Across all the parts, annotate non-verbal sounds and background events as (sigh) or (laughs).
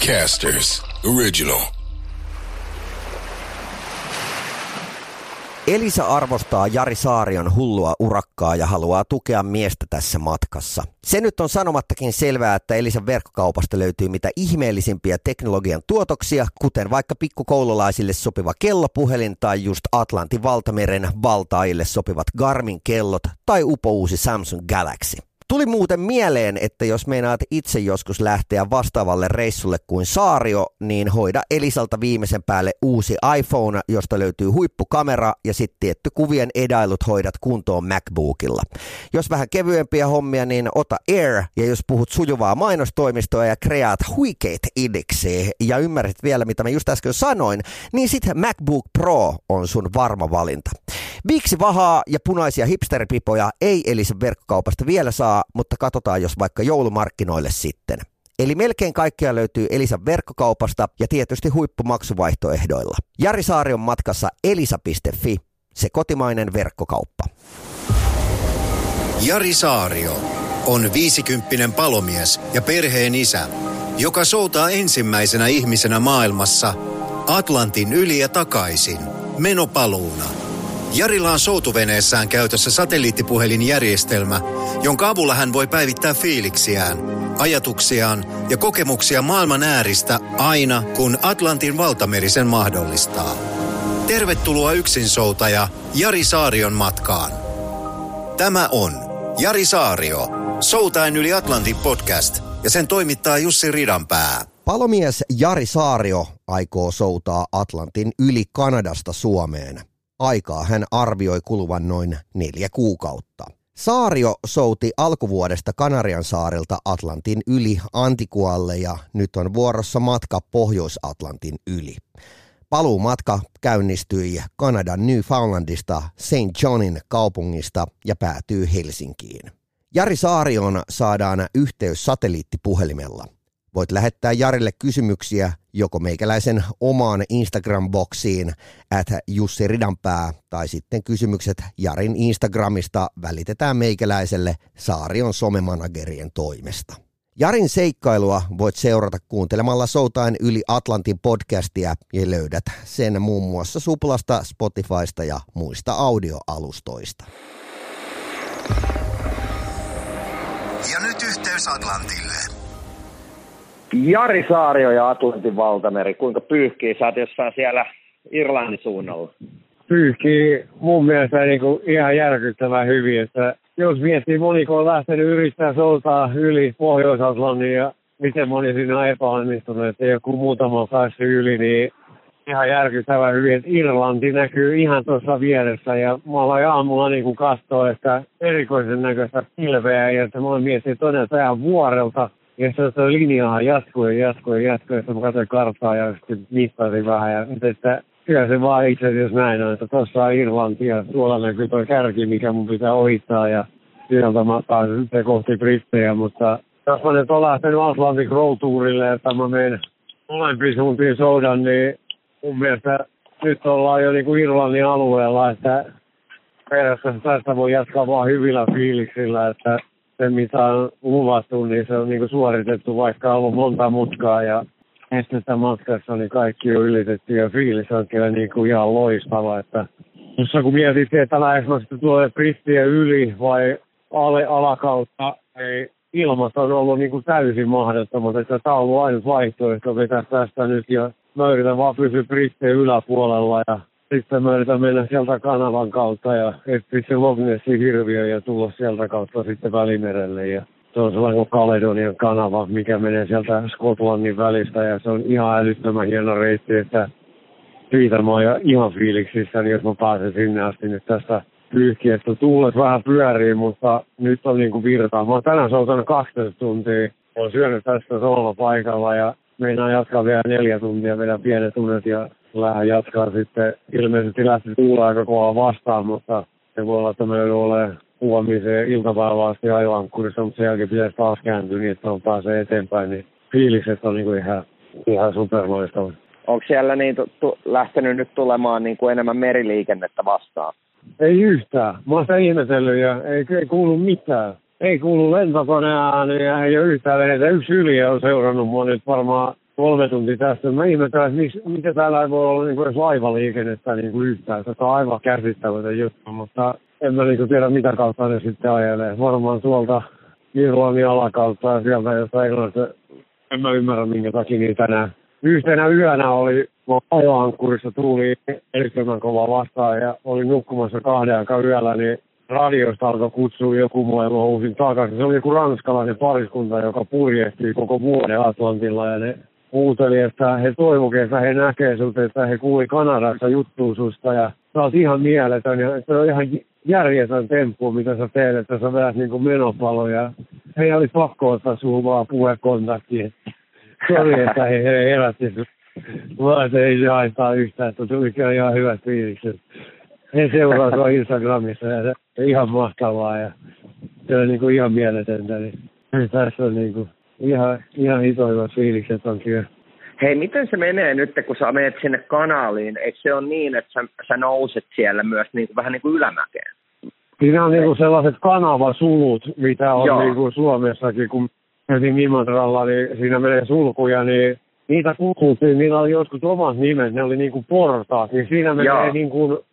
Podcasters Original. Elisa arvostaa Jari Saarion hullua urakkaa ja haluaa tukea miestä tässä matkassa. Se nyt on sanomattakin selvää, että Elisan verkkokaupasta löytyy mitä ihmeellisimpiä teknologian tuotoksia, kuten vaikka pikkukoululaisille sopiva kellopuhelin tai just Atlantin valtameren valtaille sopivat Garmin kellot tai upouusi Samsung Galaxy. Tuli muuten mieleen, että jos meinaat itse joskus lähteä vastaavalle reissulle kuin Saario, niin hoida Elisalta viimeisen päälle uusi iPhone, josta löytyy huippukamera ja sitten tietty kuvien edailut hoidat kuntoon MacBookilla. Jos vähän kevyempiä hommia, niin ota Air ja jos puhut sujuvaa mainostoimistoa ja kreaat huikeet idekseen ja ymmärrät vielä mitä mä just äsken sanoin, niin sitten MacBook Pro on sun varma valinta. Viiksi vahaa ja punaisia hipsterpipoja ei Elisan verkkokaupasta vielä saa, mutta katsotaan jos vaikka joulumarkkinoille sitten. Eli melkein kaikkea löytyy Elisan verkkokaupasta ja tietysti huippumaksuvaihtoehdoilla. Jari Saari on matkassa elisa.fi, se kotimainen verkkokauppa. Jari Saario on viisikymppinen palomies ja perheen isä, joka soutaa ensimmäisenä ihmisenä maailmassa Atlantin yli ja takaisin menopaluuna – Jarilla on soutuveneessään käytössä satelliittipuhelinjärjestelmä, jonka avulla hän voi päivittää fiiliksiään, ajatuksiaan ja kokemuksia maailman ääristä aina, kun Atlantin valtameri sen mahdollistaa. Tervetuloa yksinsoutaja Jari Saarion matkaan. Tämä on Jari Saario, Soutain yli Atlantin podcast ja sen toimittaa Jussi Ridanpää. Palomies Jari Saario aikoo soutaa Atlantin yli Kanadasta Suomeen. Aikaa hän arvioi kuluvan noin neljä kuukautta. Saario souti alkuvuodesta Kanarian saarilta Atlantin yli Antikualle ja nyt on vuorossa matka Pohjois-Atlantin yli. Paluumatka käynnistyi Kanadan Newfoundlandista St. Johnin kaupungista ja päätyy Helsinkiin. Jari Saarion saadaan yhteys satelliittipuhelimella – Voit lähettää Jarille kysymyksiä joko meikäläisen omaan Instagram-boksiin at Jussi Ridanpää tai sitten kysymykset Jarin Instagramista välitetään meikäläiselle Saarion somemanagerien toimesta. Jarin seikkailua voit seurata kuuntelemalla Soutain yli Atlantin podcastia ja löydät sen muun muassa Suplasta, Spotifysta ja muista audioalustoista. Ja nyt yhteys Atlantille. Jari Saario ja Atlantin valtameri, kuinka pyyhkii? Sä jossain siellä Irlannin suunnalla. Pyyhkii mun mielestä niin kuin ihan järkyttävän hyvin. Että jos miettii, moniko on lähtenyt yrittää soutaa yli Pohjois-Atlantin ja miten moni siinä on epäonnistunut, että joku muutama on päässyt yli, niin ihan järkyttävän hyvin, että Irlanti näkyy ihan tuossa vieressä ja mä aloin aamulla niin kuin katsoa, että erikoisen näköistä pilveä ja että mä mietin, että todella vuorelta ja se, se linjaa jatkuu ja jatkuu ja jatkuu, että mä katsoin karttaa ja sitten mittasin vähän. Ja, että kyllä se vaan itse asiassa näin on, että tuossa on Irlanti ja tuolla näkyy tuo kärki, mikä mun pitää ohittaa ja sieltä mä pääsen sitten kohti Brittejä, mutta jos mä nyt olen lähtenyt Atlantic Road Tourille, että mä menen molempiin suuntiin soudan, niin mun mielestä nyt ollaan jo niin kuin Irlannin alueella, että periaatteessa tästä voi jatkaa vaan hyvillä fiiliksillä, että se, mitä on luvattu, niin se on niin kuin suoritettu, vaikka on ollut monta mutkaa ja estettä matkassa, niin kaikki on ylitetty ja fiilis on kyllä niin kuin ihan loistava. Että tuossa kun mietittiin, että lähdekö sitten tulee Pristiä yli vai ale, alakautta, ei ilmasta on ollut niin kuin täysin mahdottomat, että tämä on ollut ainut vaihtoehto vetää tästä nyt ja mä yritän vaan pysyä Pristien yläpuolella ja sitten mä yritän mennä sieltä kanavan kautta ja etsiä se Loch Nessin hirviö ja tulla sieltä kautta sitten Välimerelle. Ja se on sellainen Kaledonian kanava, mikä menee sieltä Skotlannin välistä ja se on ihan älyttömän hieno reitti, että siitä mä oon ihan fiiliksissä, niin jos mä pääsen sinne asti nyt tästä pyyhkiästä. Tuulet vähän pyörii, mutta nyt on niin kuin virtaa. Mä oon tänään soutanut 12 tuntia. Olen syönyt tästä paikalla ja meinaan jatkaa vielä neljä tuntia, vielä pienet tunnet ja lähden jatkaa sitten. Ilmeisesti lähti tuulla aika kovaa vastaan, mutta se voi olla, että me olemaan huomiseen iltapäivään asti ajoankkurissa, mutta sen jälkeen pitäisi taas kääntyä niin, että on pääsee eteenpäin, niin fiilikset on niin kuin ihan, ihan superloistava. Onko siellä niin tu- lähtenyt nyt tulemaan niin kuin enemmän meriliikennettä vastaan? Ei yhtään. Mä oon sitä ihmetellyt ja ei, ei kuulu mitään. Ei kuulu lentokoneaan ja ei ole yhtään venetä. Yksi yli on seurannut mua nyt varmaan kolme tuntia tästä. Mä ihmettelen, että miten täällä ei voi olla niin kuin edes laivaliikennettä niin kuin yhtään. Se on aivan käsittämätön juttu, mutta en mä niin kuin tiedä mitä kautta ne sitten ajelee. Varmaan tuolta Irlannin alakautta ja sieltä jostain Englannista. En mä ymmärrä minkä takia niitä tänään. Yhtenä yönä oli ajoankkurissa tuuli erittäin kova vastaan ja oli nukkumassa kahden aikaa yöllä, niin radiosta alkoi kutsua joku mua ja takaisin. Se oli joku ranskalainen pariskunta, joka purjehti koko vuoden Atlantilla ja ne huuteli, että he toivokin, että he näkee sut, että he kuuli Kanadassa juttuun susta ja sä oot ihan mieletön ja se on ihan järjetön temppu, mitä sä teet, että sä vedät niinku menopaloja. He oli pakko ottaa suhun vaan puhekontaktiin. Sori, että he, he herätti sut. Mä ei se haittaa yhtään, että tuli kyllä ihan hyvät fiilikset. He seuraa sua Instagramissa ja se ihan mahtavaa ja se on niinku ihan mieletöntä. Niin tässä on niinku ihan, ihan hitoivat fiilikset on kyllä. Hei, miten se menee nyt, kun sä menet sinne kanaliin? Eikö se ole niin, että sä, sä nouset siellä myös niin kuin, vähän niin kuin ylämäkeen? Siinä on niinku sellaiset kanavasulut, mitä on Joo. niinku Suomessakin, kun mentiin Imatralla, niin siinä menee sulkuja, niin niitä kuultiin, niillä oli joskus omat nimet, ne oli niinku portaat, niin siinä menee Joo. niinku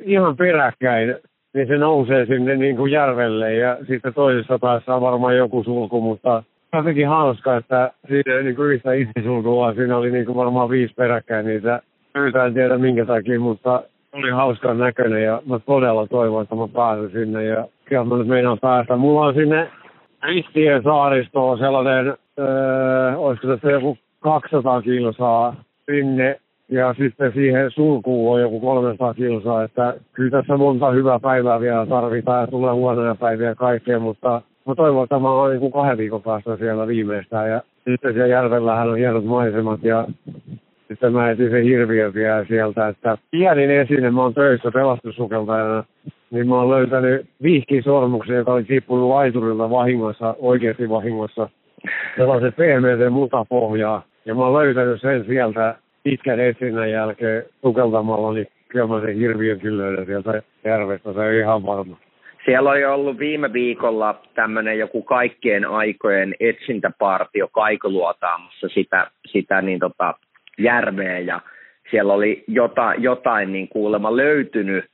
ihan peräkkäin, niin se nousee sinne niinku järvelle ja sitten toisessa päässä on varmaan joku sulku, mutta jotenkin hauska, että siinä ei niinku yhtä sulkua, siinä oli niinku varmaan viisi peräkkäin niitä. Yhtä en tiedä minkä takia, mutta oli hauskan näköinen ja mä todella toivon, että mä pääsen sinne ja kyllä mä nyt meinaan päästä. Mulla on sinne Ristien saaristoon sellainen, öö, olisiko se joku 200 kilsaa sinne ja sitten siihen sulkuun on joku 300 kilsaa, että kyllä tässä monta hyvää päivää vielä tarvitaan ja tulee huonoja päiviä kaikkea, mutta mä toivon, että mä oon niin kahden viikon päästä siellä viimeistään ja sitten siellä järvellähän on hienot maisemat ja sitten mä etin sen hirviön vielä sieltä, että pienin esine, mä oon töissä pelastussukeltajana, niin mä oon löytänyt vihkisormuksen, joka oli tippunut laiturilta vahingossa, oikeasti vahingossa, sellaisen pehmeäseen mutapohjaa. Ja mä oon löytänyt sen sieltä pitkän etsinnän jälkeen sukeltamalla, niin kyllä mä sen hirviön kyllä löydän sieltä järvestä, se on ihan varma. Siellä oli ollut viime viikolla tämmöinen joku kaikkien aikojen etsintäpartio Kaikoluotaamassa sitä, sitä niin tota, järveä ja siellä oli jotain, jotain niin kuulemma löytynyt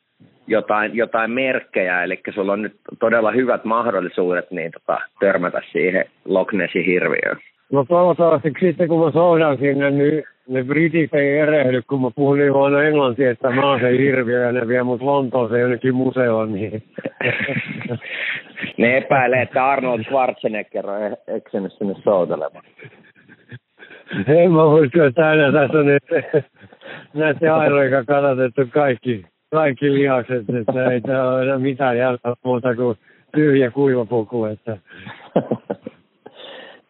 jotain, jotain merkkejä, eli sulla on nyt todella hyvät mahdollisuudet niin tota, törmätä siihen Loch Nessin hirviöön. No toivottavasti sitten kun mä soudan sinne, niin ne britit ei erehdy, kun mä puhun niin huono englantia, että mä oon se hirviö ja ne vie mut Lontooseen jonnekin museoon. Niin. ne epäilee, että Arnold Schwarzenegger on eksynyt sinne soutelemaan. En mä usko, että aina tässä on nyt näiden airoika kanatettu kaikki, kaikki lihakset, että ei tää ole enää mitään jälkeen muuta kuin tyhjä kuivapuku. Että.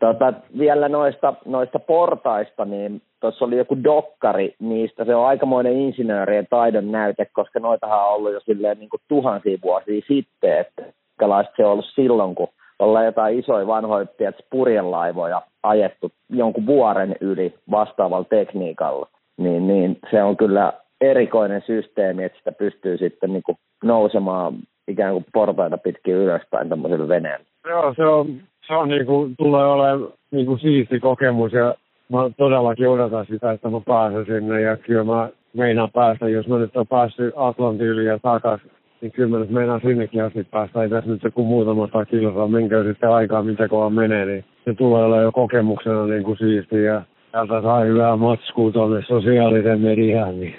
Tota, vielä noista, noista portaista, niin tuossa oli joku dokkari niistä. Se on aikamoinen insinöörien taidon näyte, koska noitahan on ollut jo silleen niin kuin tuhansia vuosia sitten, että se on ollut silloin, kun ollaan jotain isoja vanhoja purjelaivoja ajettu jonkun vuoren yli vastaavalla tekniikalla, niin, niin se on kyllä erikoinen systeemi, että sitä pystyy sitten niin kuin nousemaan ikään kuin portaita pitkin ylöspäin tämmöisellä veneellä. Joo, se on, se on niin kuin, tulee olemaan niin kuin siisti kokemus ja mä todellakin odotan sitä, että mä pääsen sinne ja kyllä mä meinaan päästä, jos mä nyt on päässyt Atlantin yli ja takaisin niin kyllä mä nyt meinaan sinnekin asti päästä. Ei tässä nyt joku muutama sata kilsaa, minkä sitten aikaa, mitä kova menee, niin se tulee olla jo kokemuksena niin kuin siistiä. Ja täältä saa hyvää matskua tuonne sosiaalisen mediaan. Niin.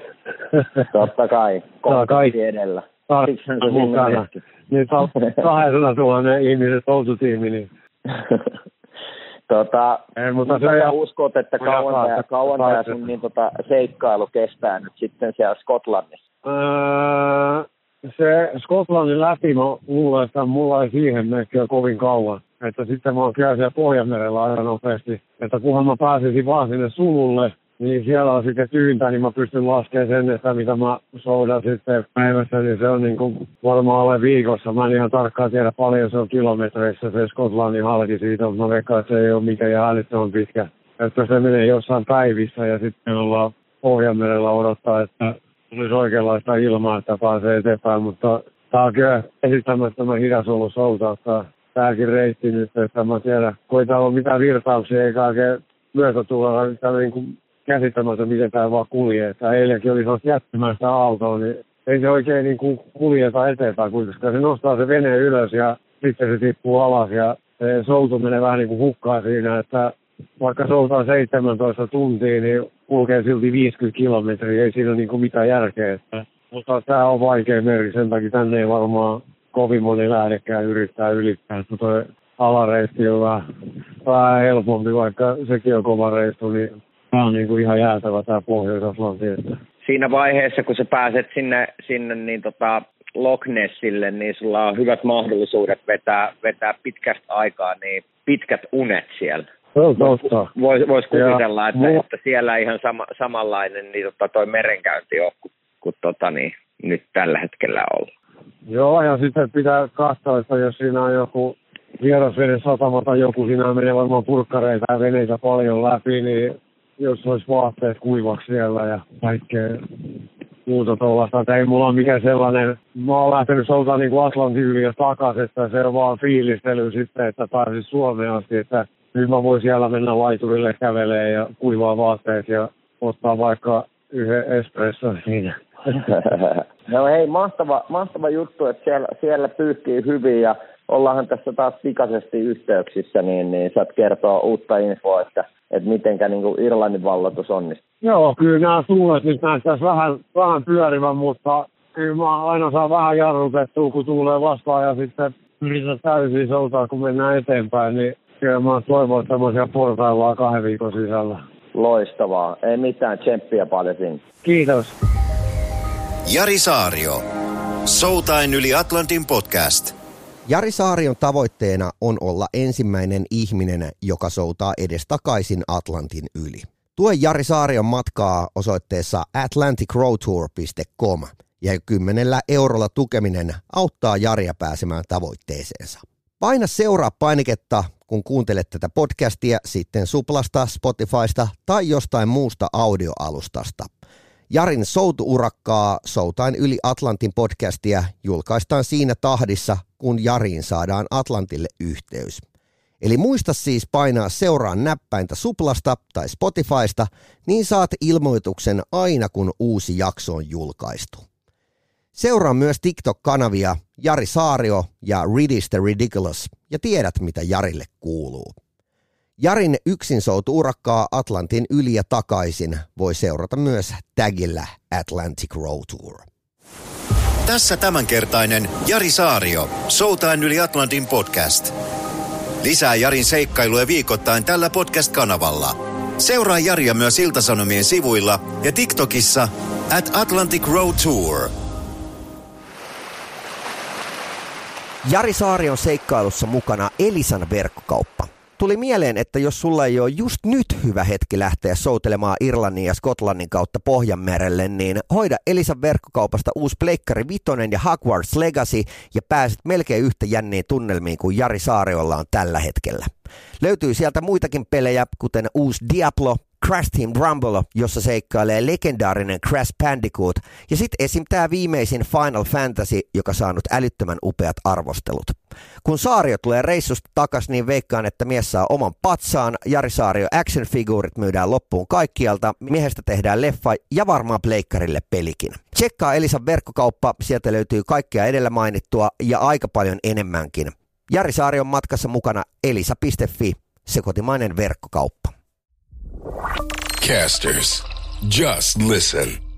Totta kai, kaikki edellä. Siksi mukana. Niin 200 000 ihmiset tiimi, niin (laughs) Tota, Ei, mutta se ja uskot, että kauan, tämä, kauan tämä sun niin, tota, seikkailu kestää nyt sitten siellä Skotlannissa? Öö, se Skotlannin läpi, mä luulen, että mulla ei siihen kyllä kovin kauan. Että sitten mä oon siellä Pohjanmerellä aika nopeasti. Että kunhan mä pääsisin vaan sinne sululle, niin siellä on sitten tyyntä, niin mä pystyn laskemaan sen, että mitä mä soudan sitten päivässä, niin se on niin kuin varmaan alle viikossa. Mä en ihan tarkkaan tiedä paljon se on kilometreissä se Skotlannin halki siitä, mutta mä veikkaan, että se ei ole mikään on pitkä. Että se menee jossain päivissä ja sitten ollaan Pohjanmerellä odottaa, että tulisi oikeanlaista ilmaa, että pääsee eteenpäin, mutta tämä on kyllä esittämättömän hidas ollut soutauttaa tämäkin reitti nyt, että mä tiedän, kun ei täällä ole mitään virtauksia eikä oikein myötätuulella niin kuin käsittämätön, miten tämä vaan kulje. Että eilenkin oli sellaista jättimäistä aaltoa, niin ei se oikein niin kuin kuljeta eteenpäin, koska se nostaa se vene ylös ja sitten se tippuu alas ja se soutu menee vähän niin kuin hukkaan siinä, että vaikka soutaa 17 tuntia, niin kulkee silti 50 kilometriä, ei siinä ole niin kuin mitään järkeä. Että, mutta tämä on vaikea meri, sen takia tänne ei varmaan kovin moni lähdekään yrittää ylittää. Että toi alareitti on vähän, vähän helpompi, vaikka sekin on kova reissu, niin tämä on niin kuin ihan jäätävä tämä Pohjois-Atlanti. Siinä vaiheessa, kun sä pääset sinne, sinne niin tota, Loch Nessille, niin sulla on hyvät mahdollisuudet vetää, vetää pitkästä aikaa niin pitkät unet siellä. Voisi vois kuvitella, että, mu- että, siellä ihan sama, samanlainen niin tota, toi merenkäynti on kuin, kuin tota, niin, nyt tällä hetkellä on. Joo, ja sitten pitää katsoa, että jos siinä on joku vierasveden satama tai joku, siinä menee varmaan purkkareita ja veneitä paljon läpi, niin jos olisi vaatteet kuivaksi siellä ja kaikkea muuta tuollaista. Ei mulla ole mikään sellainen, mä oon lähtenyt soutaa niin kuin Atlantin yli ja takaisin, että se on vaan fiilistely sitten, että pääsis Suomeen asti, että nyt mä voin siellä mennä laiturille kävelee ja kuivaa vaatteet ja ottaa vaikka yhden espresso siinä. (laughs) no hei, mahtava, mahtava juttu, että siellä, siellä pyyhkii hyvin ja ollaanhan tässä taas pikaisesti yhteyksissä, niin, niin saat kertoa uutta infoa, että, että mitenkä niin kuin Irlannin vallatus onnistuu. Joo, kyllä nämä tuulet nyt näyttäisi vähän, vähän pyörivän, mutta kyllä mä aina saan vähän jarrutettua, kun tulee vastaan ja sitten yritän täysin soutaa, kun mennään eteenpäin, niin kyllä mä toivon tämmöisiä portaillaan kahden viikon sisällä. Loistavaa. Ei mitään tsemppiä paljon sinne. Kiitos. Jari Saario. Soutain yli Atlantin podcast. Jari Saarion tavoitteena on olla ensimmäinen ihminen, joka soutaa edestakaisin Atlantin yli. Tue Jari Saarion matkaa osoitteessa atlanticroadtour.com ja kymmenellä eurolla tukeminen auttaa Jaria pääsemään tavoitteeseensa. Paina seuraa painiketta, kun kuuntelet tätä podcastia sitten Suplasta, Spotifysta tai jostain muusta audioalustasta. Jarin soutuurakkaa Soutain yli Atlantin podcastia julkaistaan siinä tahdissa, kun Jariin saadaan Atlantille yhteys. Eli muista siis painaa seuraan näppäintä Suplasta tai Spotifysta, niin saat ilmoituksen aina kun uusi jakso on julkaistu. Seuraa myös TikTok-kanavia Jari Saario ja Ridis the Ridiculous ja tiedät mitä Jarille kuuluu. Jarin yksin urakkaa Atlantin yli ja takaisin voi seurata myös tagillä Atlantic Road Tour. Tässä tämänkertainen Jari Saario, Soutaan yli Atlantin podcast. Lisää Jarin seikkailuja viikoittain tällä podcast-kanavalla. Seuraa Jaria myös Iltasanomien sivuilla ja TikTokissa at Atlantic Road Tour. Jari Saarion seikkailussa mukana Elisan verkkokauppa. Tuli mieleen, että jos sulla ei ole just nyt hyvä hetki lähteä soutelemaan Irlannin ja Skotlannin kautta Pohjanmerelle, niin hoida Elisan verkkokaupasta uusi Pleikkari Vitonen ja Hogwarts Legacy ja pääset melkein yhtä jänniin tunnelmiin kuin Jari Saariolla on tällä hetkellä. Löytyy sieltä muitakin pelejä, kuten uusi Diablo, Crash Team Rumble, jossa seikkailee legendaarinen Crash Bandicoot, ja sitten esim. tämä viimeisin Final Fantasy, joka saanut älyttömän upeat arvostelut. Kun Saario tulee reissusta takas, niin veikkaan, että mies saa oman patsaan, Jari Saario action-figuurit myydään loppuun kaikkialta, miehestä tehdään leffa ja varmaan pleikkarille pelikin. Tsekkaa Elisan verkkokauppa, sieltä löytyy kaikkea edellä mainittua ja aika paljon enemmänkin. Jari Saarion matkassa mukana elisa.fi, se kotimainen verkkokauppa. Casters, just listen.